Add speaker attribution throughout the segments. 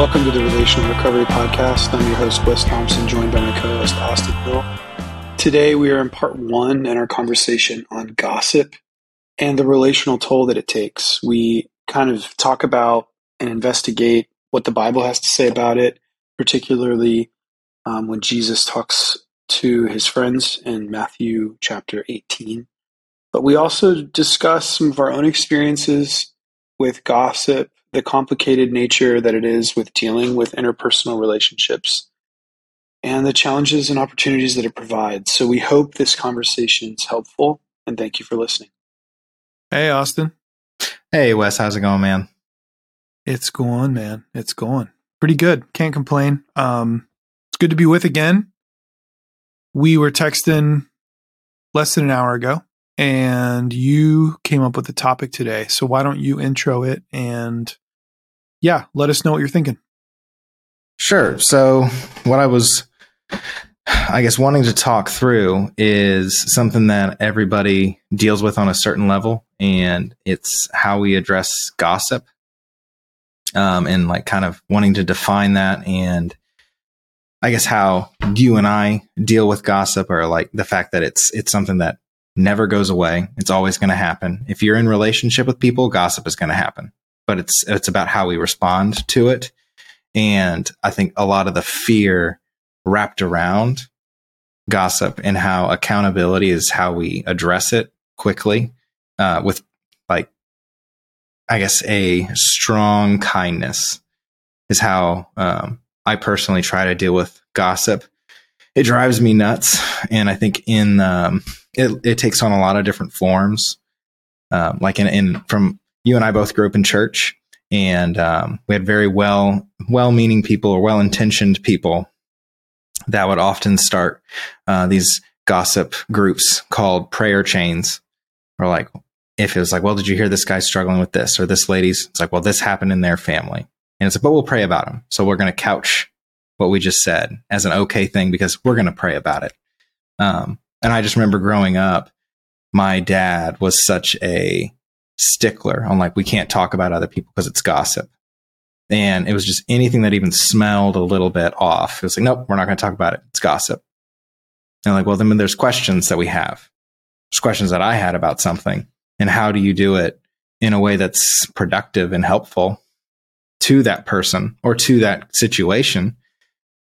Speaker 1: Welcome to the Relational Recovery Podcast. I'm your host, Wes Thompson, joined by my co host, Austin Hill. Today, we are in part one in our conversation on gossip and the relational toll that it takes. We kind of talk about and investigate what the Bible has to say about it, particularly um, when Jesus talks to his friends in Matthew chapter 18. But we also discuss some of our own experiences with gossip, the complicated nature that it is with dealing with interpersonal relationships, and the challenges and opportunities that it provides. So we hope this conversation is helpful, and thank you for listening.
Speaker 2: Hey, Austin.
Speaker 3: Hey, Wes. How's it going, man?
Speaker 2: It's going, man. It's going pretty good. Can't complain. Um, it's good to be with again. We were texting less than an hour ago, and you came up with the topic today. So why don't you intro it and yeah, let us know what you're thinking.
Speaker 3: Sure. So what I was I guess wanting to talk through is something that everybody deals with on a certain level, and it's how we address gossip, um, and like kind of wanting to define that, and I guess how you and I deal with gossip, or like the fact that it's it's something that never goes away. It's always going to happen. If you're in relationship with people, gossip is going to happen, but it's it's about how we respond to it, and I think a lot of the fear wrapped around gossip and how accountability is how we address it quickly uh, with like i guess a strong kindness is how um, i personally try to deal with gossip it drives me nuts and i think in um, it, it takes on a lot of different forms. Um, like in, in from you and i both grew up in church and um, we had very well well meaning people or well intentioned people that would often start uh, these gossip groups called prayer chains. Or like if it was like well did you hear this guy struggling with this or this lady's it's like well this happened in their family. And it's like but we'll pray about them so we're going to couch what we just said as an okay thing because we're going to pray about it. Um, and i just remember growing up my dad was such a stickler on like we can't talk about other people because it's gossip and it was just anything that even smelled a little bit off. It was like, nope, we're not going to talk about it. It's gossip. And like, well, then there's questions that we have. There's questions that I had about something. And how do you do it in a way that's productive and helpful to that person or to that situation?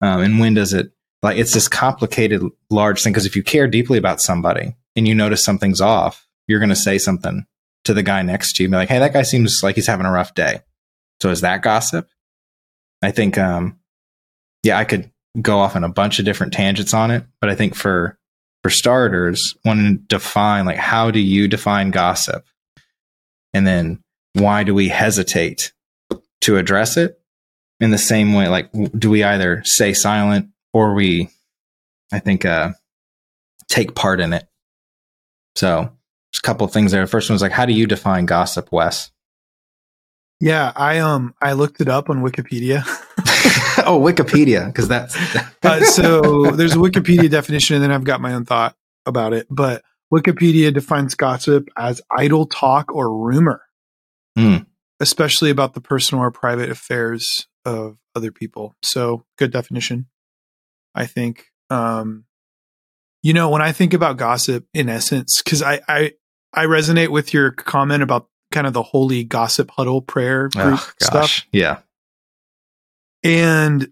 Speaker 3: Um, and when does it, like, it's this complicated, large thing. Because if you care deeply about somebody and you notice something's off, you're going to say something to the guy next to you, and be like, hey, that guy seems like he's having a rough day so is that gossip? I think, um, yeah, I could go off on a bunch of different tangents on it, but I think for for starters, want to define like how do you define gossip, and then why do we hesitate to address it in the same way? Like, do we either stay silent or we, I think, uh, take part in it? So, there's a couple of things there. The first one is like, how do you define gossip, Wes?
Speaker 2: Yeah, I um I looked it up on Wikipedia.
Speaker 3: oh, Wikipedia, because that's
Speaker 2: uh, so there's a Wikipedia definition, and then I've got my own thought about it. But Wikipedia defines gossip as idle talk or rumor, mm. especially about the personal or private affairs of other people. So good definition, I think. Um, you know, when I think about gossip, in essence, because I, I I resonate with your comment about kind of the holy gossip huddle prayer group oh, stuff.
Speaker 3: Yeah.
Speaker 2: And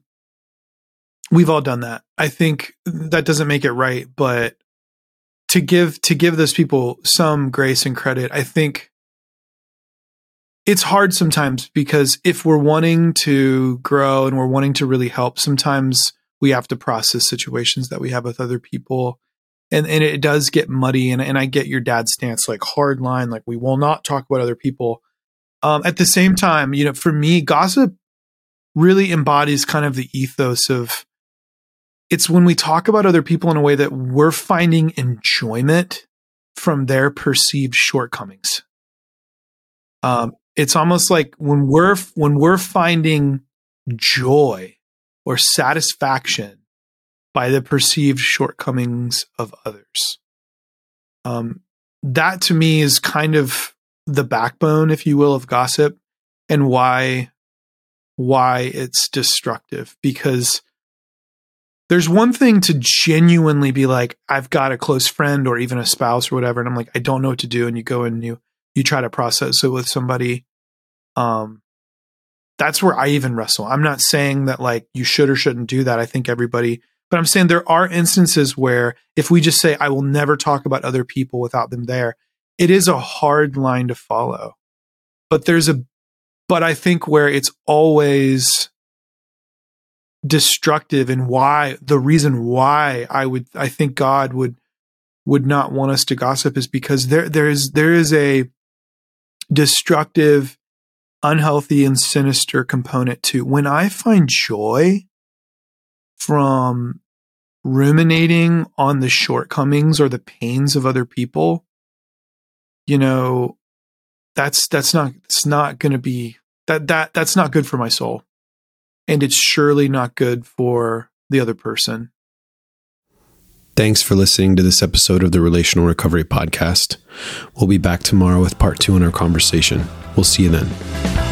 Speaker 2: we've all done that. I think that doesn't make it right, but to give to give those people some grace and credit, I think it's hard sometimes because if we're wanting to grow and we're wanting to really help, sometimes we have to process situations that we have with other people. And and it does get muddy and, and i get your dad's stance like hard line like we will not talk about other people. Um, at the same time you know for me gossip really embodies kind of the ethos of it's when we talk about other people in a way that we're finding enjoyment from their perceived shortcomings. Um, it's almost like when we're when we're finding joy or satisfaction by the perceived shortcomings of others. Um, that to me is kind of the backbone, if you will, of gossip and why why it's destructive because there's one thing to genuinely be like, I've got a close friend or even a spouse or whatever, and I'm like, I don't know what to do, and you go and you you try to process it with somebody. Um, that's where I even wrestle. I'm not saying that like you should or shouldn't do that. I think everybody, but I'm saying there are instances where if we just say I will never talk about other people without them there, it is a hard line to follow. But there's a, but I think where it's always destructive and why the reason why I would I think God would would not want us to gossip is because there there is there is a destructive unhealthy and sinister component to when I find joy from ruminating on the shortcomings or the pains of other people you know that's that's not it's not going to be that that that's not good for my soul and it's surely not good for the other person.
Speaker 4: Thanks for listening to this episode of the Relational Recovery Podcast. We'll be back tomorrow with part two in our conversation. We'll see you then.